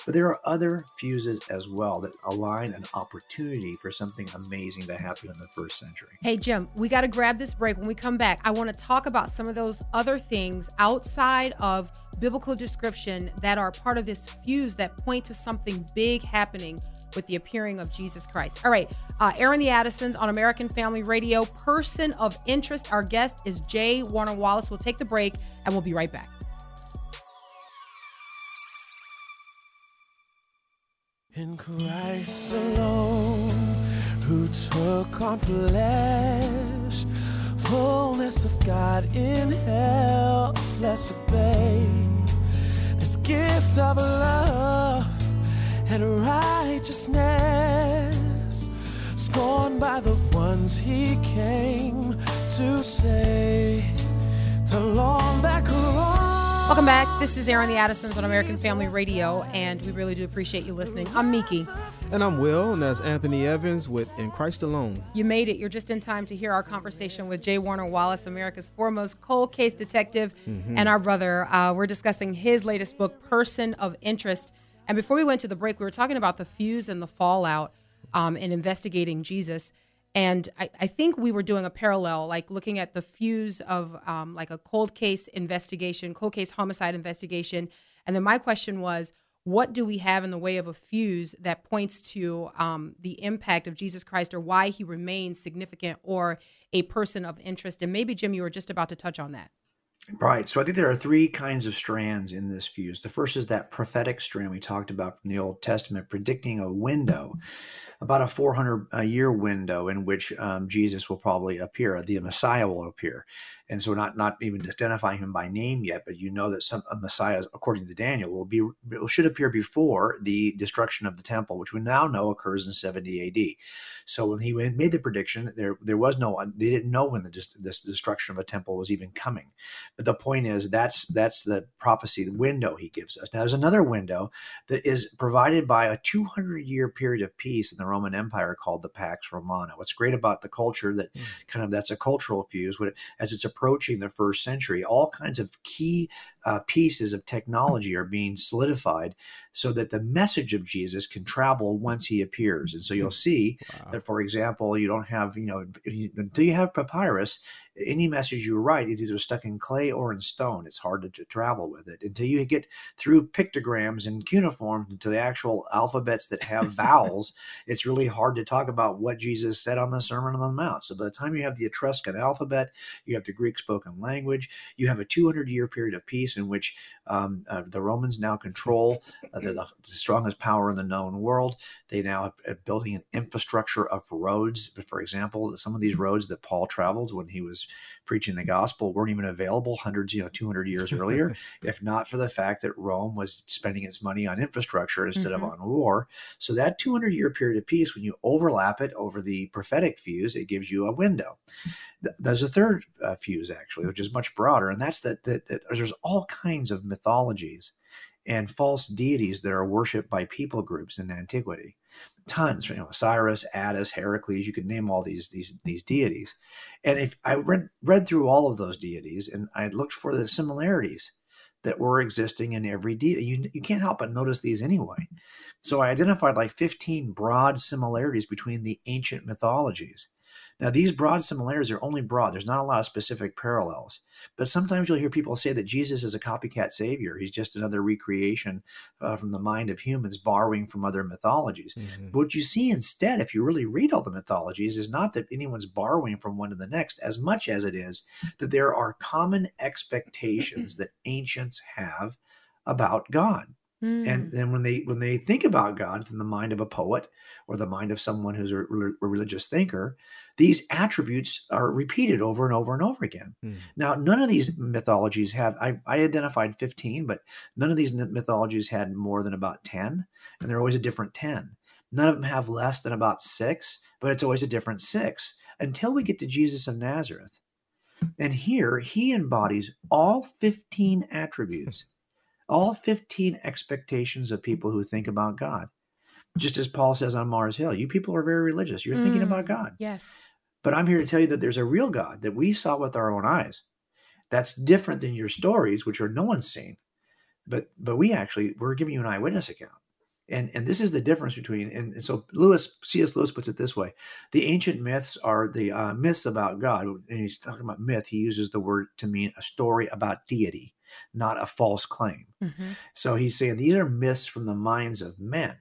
[SPEAKER 5] But there are other fuses as well that align an opportunity for something amazing to happen in the first century.
[SPEAKER 3] Hey, Jim, we got to grab this break. When we come back, I want to talk about some of those other things outside of biblical description that are part of this fuse that point to something big happening with the appearing of Jesus Christ. All right, uh, Airing the Addisons on American Family Radio, person of interest. Our guest is J. Warner Wallace. We'll take the break and we'll be right back.
[SPEAKER 6] In Christ alone, who took on flesh, fullness of God in helpless obey. This gift of love and righteousness, scorned by the ones he came to save. To long that cross.
[SPEAKER 3] Welcome back. This is Airing the Addisons on American Family Radio, and we really do appreciate you listening. I'm Miki.
[SPEAKER 2] And I'm Will, and that's Anthony Evans with In Christ Alone.
[SPEAKER 3] You made it. You're just in time to hear our conversation with J. Warner Wallace, America's foremost cold case detective, and our brother. Uh, we're discussing his latest book, Person of Interest. And before we went to the break, we were talking about the fuse and the fallout um, in investigating Jesus. And I, I think we were doing a parallel, like looking at the fuse of um, like a cold case investigation, cold case homicide investigation. And then my question was, what do we have in the way of a fuse that points to um, the impact of Jesus Christ or why he remains significant or a person of interest? And maybe, Jim, you were just about to touch on that.
[SPEAKER 5] Right. So I think there are three kinds of strands in this fuse. The first is that prophetic strand we talked about from the Old Testament, predicting a window, about a 400 a year window in which um, Jesus will probably appear, the Messiah will appear. And so not not even identifying him by name yet, but you know that some a Messiah, according to Daniel, will be should appear before the destruction of the temple, which we now know occurs in 70 AD. So when he made the prediction, there there was no they didn't know when the this destruction of a temple was even coming. But the point is that's that's the prophecy, the window he gives us. Now there's another window that is provided by a 200 year period of peace in the Roman Empire called the Pax Romana. What's great about the culture that hmm. kind of that's a cultural fuse, as it's approaching the first century, all kinds of key uh, pieces of technology are being solidified so that the message of Jesus can travel once he appears. And so you'll see
[SPEAKER 2] Wow.
[SPEAKER 5] that, for example, you don't have, you know, until you have papyrus, any message you write is either stuck in clay or in stone. It's hard to, to travel with it until you get through pictograms and cuneiform to the actual alphabets that have vowels. It's really hard to talk about what Jesus said on the Sermon on the Mount. So by the time you have the Etruscan alphabet, you have the Greek spoken language, you have a 200 year period of peace in which um, uh, the Romans now control uh, the, the strongest power in the known world. They now are building an infrastructure of roads. For example, some of these roads that Paul traveled when he was preaching the gospel weren't even available hundreds, you know, 200 years earlier, if not for the fact that Rome was spending its money on infrastructure instead
[SPEAKER 3] Mhm.
[SPEAKER 5] of on war. So that 200 year period of peace, when you overlap it over the prophetic fuse, it gives you a window. Th- There's a third uh, fuse actually, which is much broader, and that's that, that that there's all kinds of mythologies and false deities that are worshipped by people groups in antiquity. Tons, you know, Cyrus, Attis, Heracles. You could name all these these these deities, and if I read read through all of those deities and I looked for the similarities that were existing in every deity, you you can't help but notice these anyway. So I identified like 15 broad similarities between the ancient mythologies. Now, these broad similarities are only broad. There's not a lot of specific parallels. But sometimes you'll hear people say that Jesus is a copycat savior. He's just another recreation uh, from the mind of humans, borrowing from other mythologies.
[SPEAKER 2] Mhm.
[SPEAKER 5] But what you see instead, if you really read all the mythologies, is not that anyone's borrowing from one to the next, as much as it is that there are common expectations that ancients have about God
[SPEAKER 3] Mm.
[SPEAKER 5] and then when they when they think about god from the mind of a poet or the mind of someone who's a, re- a religious thinker these attributes are repeated over and over and over again
[SPEAKER 2] Mm.
[SPEAKER 5] now none of these mythologies have I, I identified 15 but none of these mythologies had more than about 10 and they're always a different 10 none of them have less than about six but it's always a different six until we get to jesus of nazareth and here he embodies all 15 attributes all 15 expectations of people who think about God. Just as Paul says on Mars Hill, you people are very religious. You're thinking
[SPEAKER 3] Mm.
[SPEAKER 5] about God.
[SPEAKER 3] Yes.
[SPEAKER 5] But I'm here to tell you that there's a real God that we saw with our own eyes. That's different than your stories, which are no one's seen. But but we actually we're giving you an eyewitness account. And and this is the difference between and, and so Lewis C.S. Lewis puts it this way: the ancient myths are the uh, myths about God. And he's talking about myth. He uses the word to mean a story about deity, not a false claim.
[SPEAKER 3] Mhm.
[SPEAKER 5] So he's saying these are myths from the minds of men,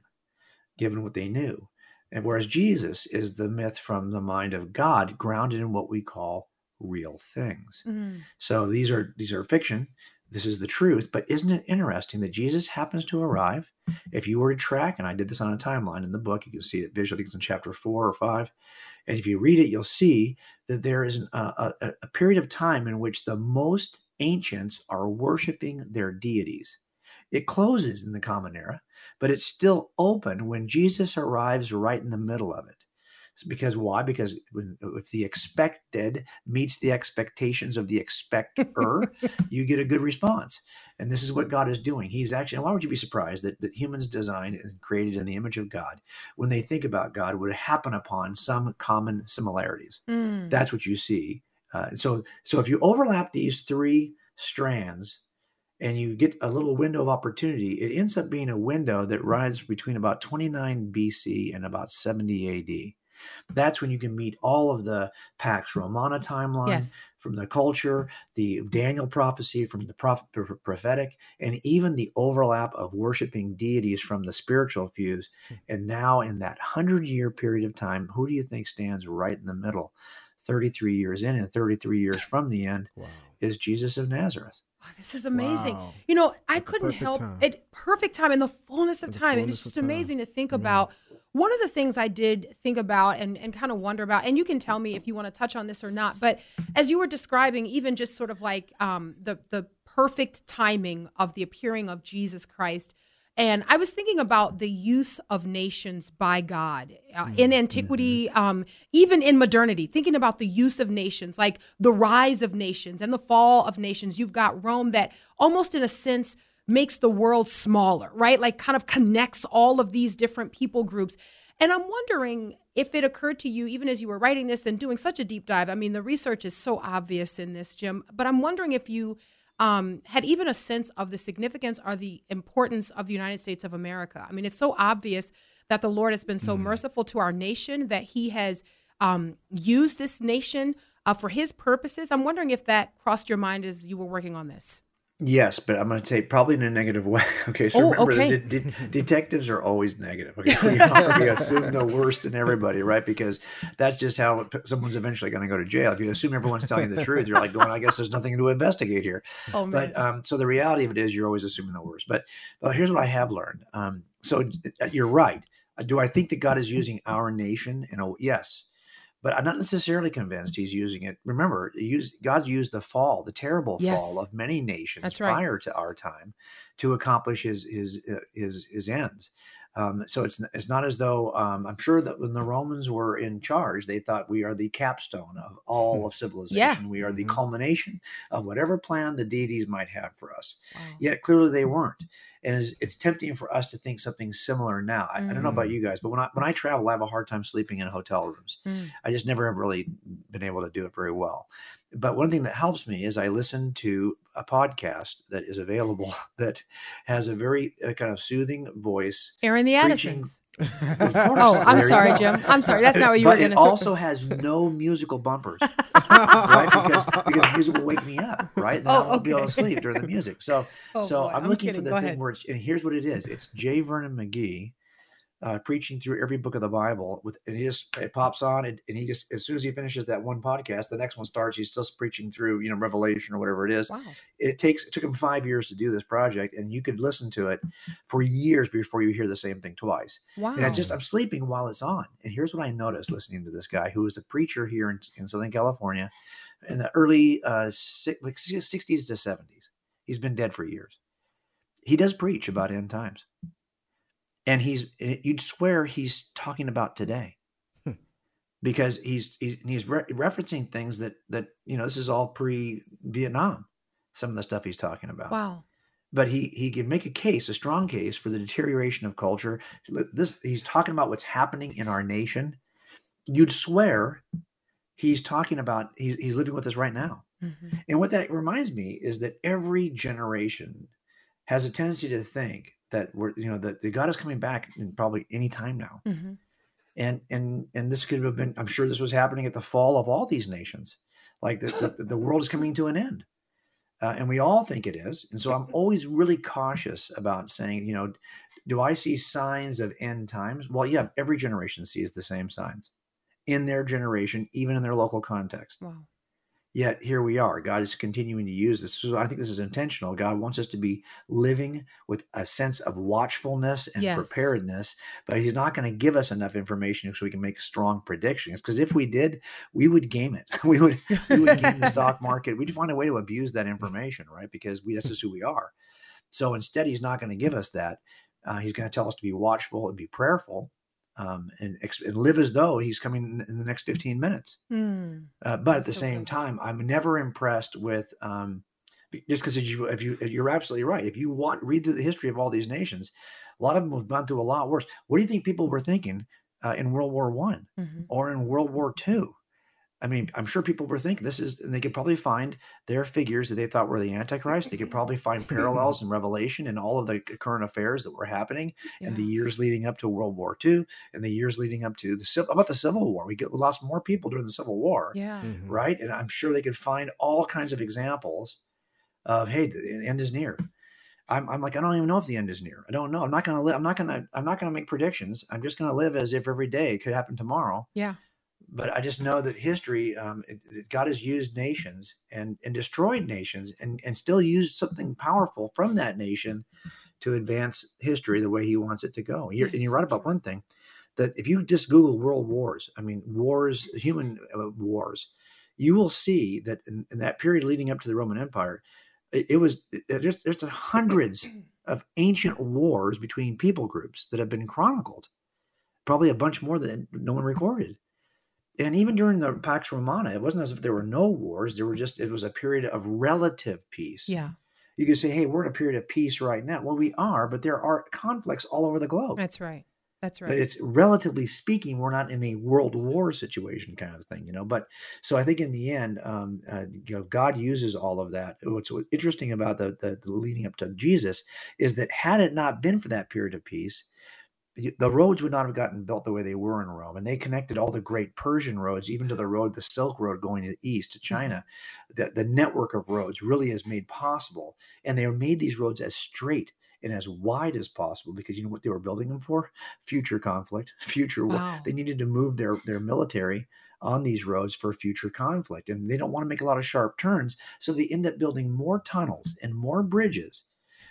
[SPEAKER 5] given what they knew. And whereas Jesus is the myth from the mind of God, grounded in what we call real things.
[SPEAKER 3] Mm.
[SPEAKER 5] So these are these are fiction. This is the truth. But isn't it interesting that Jesus happens to arrive? If you were to track, and I did this on a timeline in the book, you can see it visually. I think it's in chapter four or five. And if you read it, you'll see that there is an, a, a, a period of time in which the most ancients are worshiping their deities. It closes in the Common Era, but it's still open when Jesus arrives right in the middle of it. It's because why? Because when, if the expected meets the expectations of the expecter, you get a good response. And this is what God is doing. He's actually, why would you be surprised that, that humans designed and created in the image of God, when they think about God, would happen upon some common similarities?
[SPEAKER 3] Mm.
[SPEAKER 5] That's what you see. Uh, so, so if you overlap these three strands and you get a little window of opportunity, it ends up being a window that rides between about 29 BC and about 70 AD. That's when you can meet all of the Pax Romana timeline
[SPEAKER 3] Yes.
[SPEAKER 5] from the culture, the Daniel prophecy from the prophet, pr- prophetic, and even the overlap of worshiping deities from the spiritual views. And now, in that hundred year period of time, who do you think stands right in the middle? 33 years in and 33 years from the end
[SPEAKER 2] Wow.
[SPEAKER 5] is Jesus of Nazareth.
[SPEAKER 3] Oh, this is amazing.
[SPEAKER 2] Wow.
[SPEAKER 3] You know, I
[SPEAKER 2] At
[SPEAKER 3] couldn't help
[SPEAKER 2] time.
[SPEAKER 3] it. Perfect time in the fullness of
[SPEAKER 2] the
[SPEAKER 3] time.
[SPEAKER 2] fullness
[SPEAKER 3] it's just
[SPEAKER 2] of time.
[SPEAKER 3] amazing to think
[SPEAKER 2] Man.
[SPEAKER 3] about. One of the things I did think about and, and kind of wonder about, and you can tell me if you want to touch on this or not, but as you were describing, even just sort of like um, the the perfect timing of the appearing of Jesus Christ. And I was thinking about the use of nations by God uh, in antiquity, um, even in modernity, thinking about the use of nations, like the rise of nations and the fall of nations. You've got Rome that almost in a sense makes the world smaller, right? Like kind of connects all of these different people groups. And I'm wondering if it occurred to you, even as you were writing this and doing such a deep dive. I mean, the research is so obvious in this, Jim, but I'm wondering if you um, had even a sense of the significance or the importance of the United States of America. I mean, it's so obvious that the Lord has been so merciful to our nation that He has um, used this nation uh, for His purposes. I'm wondering if that crossed your mind as you were working on this.
[SPEAKER 5] Yes, but I'm going to say probably in a negative way. Okay, so
[SPEAKER 3] Oh,
[SPEAKER 5] remember,
[SPEAKER 3] okay.
[SPEAKER 5] de- de- detectives are always negative. Okay, we, we assume the worst in everybody, right? Because that's just how someone's eventually going to go to jail. If you assume everyone's telling you the truth, you're like going, "I guess there's nothing to investigate here."
[SPEAKER 3] Oh man.
[SPEAKER 5] But um, so the reality of it is, you're always assuming the worst. But but here's what I have learned. Um, so uh, you're right. Uh, Do I think that God is using our nation? And oh, yes, but I'm not necessarily convinced He's using it. Remember, he used, God used the fall, the terrible
[SPEAKER 3] Yes.
[SPEAKER 5] fall of many nations
[SPEAKER 3] right.
[SPEAKER 5] prior to our time, to accomplish His His uh, His His ends. Um, so it's it's not as though um, I'm sure that when the Romans were in charge, they thought we are the capstone of all of civilization. We are the
[SPEAKER 2] Mhm.
[SPEAKER 5] culmination of whatever plan the deities might have for us.
[SPEAKER 3] Wow.
[SPEAKER 5] Yet clearly they weren't, and it's, it's tempting for us to think something similar now. I, I don't know about
[SPEAKER 2] Mm.
[SPEAKER 5] you guys, but when I when I travel, I have a hard time sleeping in hotel rooms.
[SPEAKER 3] Mm.
[SPEAKER 5] I just never have really been able to do it very well. But one thing that helps me is I listen to a podcast that is available that has a very uh, kind of soothing voice.
[SPEAKER 3] Airing the
[SPEAKER 5] preaching-
[SPEAKER 3] Addisons.
[SPEAKER 5] Of course,
[SPEAKER 3] Oh, I'm sorry,
[SPEAKER 5] go.
[SPEAKER 3] Jim. I'm sorry. That's not what you
[SPEAKER 5] but
[SPEAKER 3] were going to say.
[SPEAKER 5] It also has no musical bumpers, right? Because because the music will wake me up, right? And then
[SPEAKER 3] Oh,
[SPEAKER 5] I won't be able to
[SPEAKER 3] okay.
[SPEAKER 5] sleep during the music. So
[SPEAKER 3] Oh,
[SPEAKER 5] so
[SPEAKER 3] boy.
[SPEAKER 5] I'm,
[SPEAKER 3] I'm
[SPEAKER 5] looking
[SPEAKER 3] kidding.
[SPEAKER 5] for
[SPEAKER 3] Go
[SPEAKER 5] the thing
[SPEAKER 3] ahead.
[SPEAKER 5] where it's and here's what it is. It's J. Vernon McGee uh, preaching through every book of the Bible with and he just it pops on and, and he just as soon as he finishes that one podcast, the next one starts. He's still preaching through you know Revelation or whatever it is.
[SPEAKER 3] Wow.
[SPEAKER 5] It takes it took him five years to do this project, and you could listen to it for years before you hear the same thing twice.
[SPEAKER 3] Wow.
[SPEAKER 5] And I just I'm sleeping while it's on. And here's what I noticed listening to this guy who was a preacher here in, in Southern California in the early uh like 60s to 70s. He's been dead for years. He does preach about end times. And he's you'd swear he's talking about today.
[SPEAKER 2] Hmm.
[SPEAKER 5] Because he's he's he's re- referencing things that that you know this is all pre Vietnam. Some of the stuff he's talking about
[SPEAKER 3] wow.
[SPEAKER 5] but he he can make a case, a strong case for the deterioration of culture. This he's talking about what's happening in our nation. You'd swear he's talking about he's he's living with us right now.
[SPEAKER 3] Mhm.
[SPEAKER 5] And what that reminds me is that every generation has a tendency to think that we're you know that, God is coming back in probably any time now.
[SPEAKER 3] Mhm.
[SPEAKER 5] And and and this could have been I'm sure this was happening at the fall of all these nations. Like the the, the world is coming to an end. Uh, and we all think it is. And so I'm always really cautious about saying, you know, do I see signs of end times? Well, yeah, every generation sees the same signs in their generation, even in their local context.
[SPEAKER 3] Wow.
[SPEAKER 5] Yet here we are. God is continuing to use this. So I think this is intentional. God wants us to be living with a sense of watchfulness and
[SPEAKER 3] Yes.
[SPEAKER 5] preparedness, but He's not going to give us enough information so we can make strong predictions. Because if we did, we would game it. We would we would game the stock market. We'd find a way to abuse that information, right? Because we that's just who we are. So instead, He's not going to give us that. Uh, he's going to tell us to be watchful and be prayerful, um, and, and live as though He's coming in- the next 15 minutes.
[SPEAKER 3] Hmm.
[SPEAKER 5] Uh, but at the
[SPEAKER 3] so
[SPEAKER 5] same
[SPEAKER 3] good.
[SPEAKER 5] time, I'm never impressed with um, just because if you if you you're absolutely right. If you want read through the history of all these nations, a lot of them have gone through a lot worse. What do you think people were thinking uh, in World War One
[SPEAKER 3] Mhm.
[SPEAKER 5] or in World War Two? I mean, I'm sure people were thinking this is, and they could probably find their figures that they thought were the Antichrist. They could probably find parallels in Revelation and all of the current affairs that were happening in the years leading up to World War II and the years leading up to the civil about the Civil War. We, get, we lost more people during the Civil War,
[SPEAKER 3] Yeah.
[SPEAKER 2] Mhm.
[SPEAKER 5] right? And I'm sure they could find all kinds of examples of hey, the end is near. I'm, I'm like I don't even know if the end is near. I don't know. I'm not gonna live. I'm not gonna. I'm not gonna make predictions. I'm just gonna live as if every day could happen tomorrow.
[SPEAKER 3] Yeah.
[SPEAKER 5] But I just know that history, um, it, it- God has used nations and and destroyed nations, and and still used something powerful from that nation to advance history the way He wants it to go. You're, and you're right about one thing that if you just Google world wars, I mean wars, human uh, wars, you will see that in, in that period leading up to the Roman Empire, it, it was it, there's there's hundreds of ancient wars between people groups that have been chronicled, probably a bunch more than no one recorded. And even during the Pax Romana, it wasn't as if there were no wars. There were just it was a period of relative peace.
[SPEAKER 3] Yeah.
[SPEAKER 5] You could say, "Hey, we're in a period of peace right now." Well, we are, but there are conflicts all over the globe.
[SPEAKER 3] That's right. That's right.
[SPEAKER 5] But it's relatively speaking, we're not in a world war situation kind of thing, you know. But so I think in the end, um, uh, you know, God uses all of that. What's interesting about the, the the leading up to Jesus is that had it not been for that period of peace, the roads would not have gotten built the way they were in Rome, and they connected all the great Persian roads, even to the road, the Silk Road going to the east to mm-hmm. China. The, the network of roads really is made possible, and they made these roads as straight and as wide as possible because you know what they were building them for? Future conflict, future war.
[SPEAKER 3] Wow.
[SPEAKER 5] They needed to move their their military on these roads for future conflict, and they don't want to make a lot of sharp turns, so they end up building more tunnels and more bridges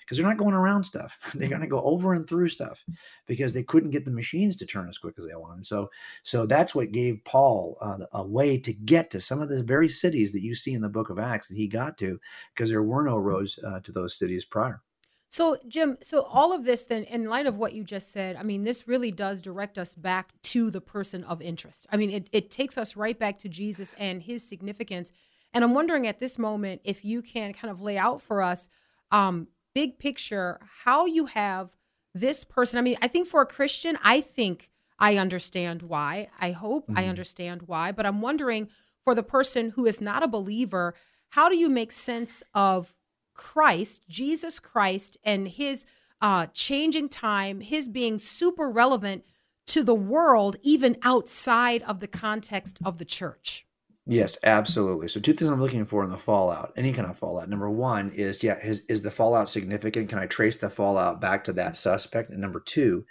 [SPEAKER 5] because they're not going around stuff. They're going to go over and through stuff because they couldn't get the machines to turn as quick as they wanted. So, so that's what gave Paul uh, a way to get to some of the very cities that you see in the Book of Acts that he got to because there were no roads uh, to those cities prior.
[SPEAKER 3] So, Jim, so all of this, then, in light of what you just said, I mean, this really does direct us back to the person of interest. I mean, it, it takes us right back to Jesus and his significance. And I'm wondering at this moment if you can kind of lay out for us, um, big picture, how you have this person. I mean, I think for a Christian, I think I understand why. I hope I understand why. But I'm wondering for the person who is not a believer, how do you make sense of Christ, Jesus Christ, and his uh, changing time, his being super relevant to the world, even outside of the context of the church.
[SPEAKER 5] Yes, absolutely. So two things I'm looking for in the fallout, any kind of fallout. Number one is, yeah, is, is the fallout significant? Can I trace the fallout back to that suspect? And number two,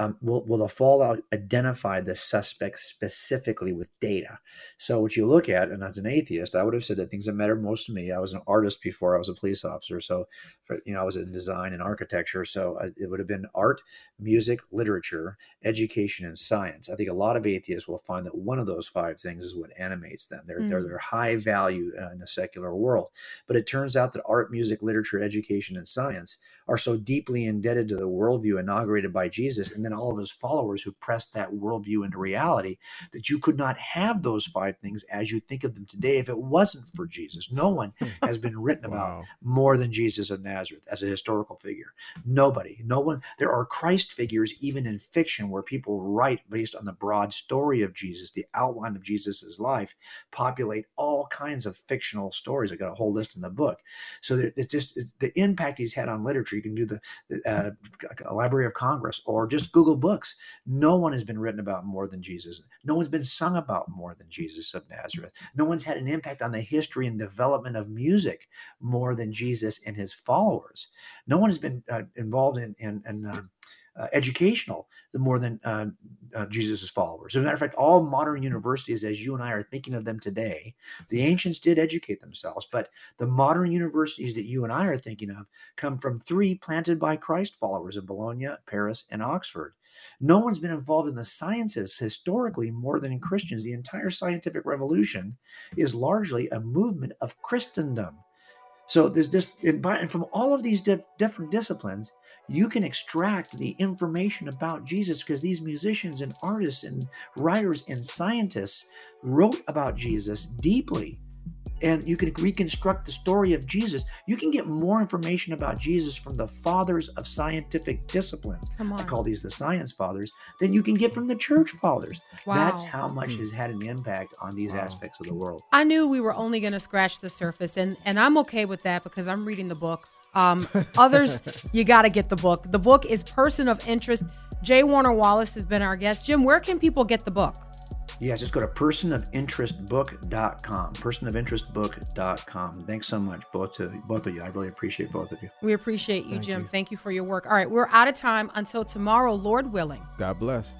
[SPEAKER 5] um, will, will the fallout identify the suspect specifically with data? So what you look at, and as an atheist, I would have said that things that matter most to me. I was an artist before I was a police officer, so for, you know I was in design and architecture. So I, it would have been art, music, literature, education, and science. I think a lot of atheists will find that one of those five things is what animates them. They're they're,
[SPEAKER 3] Mm.
[SPEAKER 5] they're high value uh, in the secular world. But it turns out that art, music, literature, education, and science are so deeply indebted to the worldview inaugurated by Jesus and then all of his followers who pressed that worldview into reality that you could not have those five things as you think of them today if it wasn't for Jesus. No one has been written about
[SPEAKER 2] Wow.
[SPEAKER 5] more than Jesus of Nazareth as a historical figure. Nobody, no one. There are Christ figures even in fiction where people write based on the broad story of Jesus, the outline of Jesus's life, populate all kinds of fictional stories. I got a whole list in the book. So it's just the impact he's had on literature. You can do the, the uh, Library of Congress or just Google Books. No one has been written about more than Jesus. No one's been sung about more than Jesus of Nazareth. No one's had an impact on the history and development of music more than Jesus and his followers. No one has been uh, involved in in, in um, uh, educational the more than uh, uh, Jesus' followers. As a matter of fact, all modern universities, as you and I are thinking of them today, the ancients did educate themselves, but the modern universities that you and I are thinking of come from three planted by Christ followers in Bologna, Paris, and Oxford. No one's been involved in the sciences historically more than in Christians. The entire scientific revolution is largely a movement of Christendom. So there's just, and, by, and from all of these dif- different disciplines, you can extract the information about Jesus because these musicians and artists and writers and scientists wrote about Jesus deeply. And you can reconstruct the story of Jesus. You can get more information about Jesus from the fathers of scientific disciplines.
[SPEAKER 3] Come
[SPEAKER 5] I call these the science fathers, than you can get from the church fathers.
[SPEAKER 3] Wow.
[SPEAKER 5] That's how much hmm. has had an impact on these
[SPEAKER 2] Wow.
[SPEAKER 5] aspects of the world.
[SPEAKER 3] I knew we were only going to scratch the surface, and and I'm okay with that because I'm reading the book. Um, others, you got to get the book. The book is Person of Interest. J. Warner Wallace has been our guest. Jim, where can people get the book?
[SPEAKER 5] Yes, just go to personofinterestbook.com. Personofinterestbook.com. Thanks so much, both to both of you. I really appreciate both of you.
[SPEAKER 3] We appreciate you,
[SPEAKER 2] Thank
[SPEAKER 3] Jim.
[SPEAKER 2] you.
[SPEAKER 3] Thank you for your work. All right, we're out of time until tomorrow, Lord willing.
[SPEAKER 2] God bless.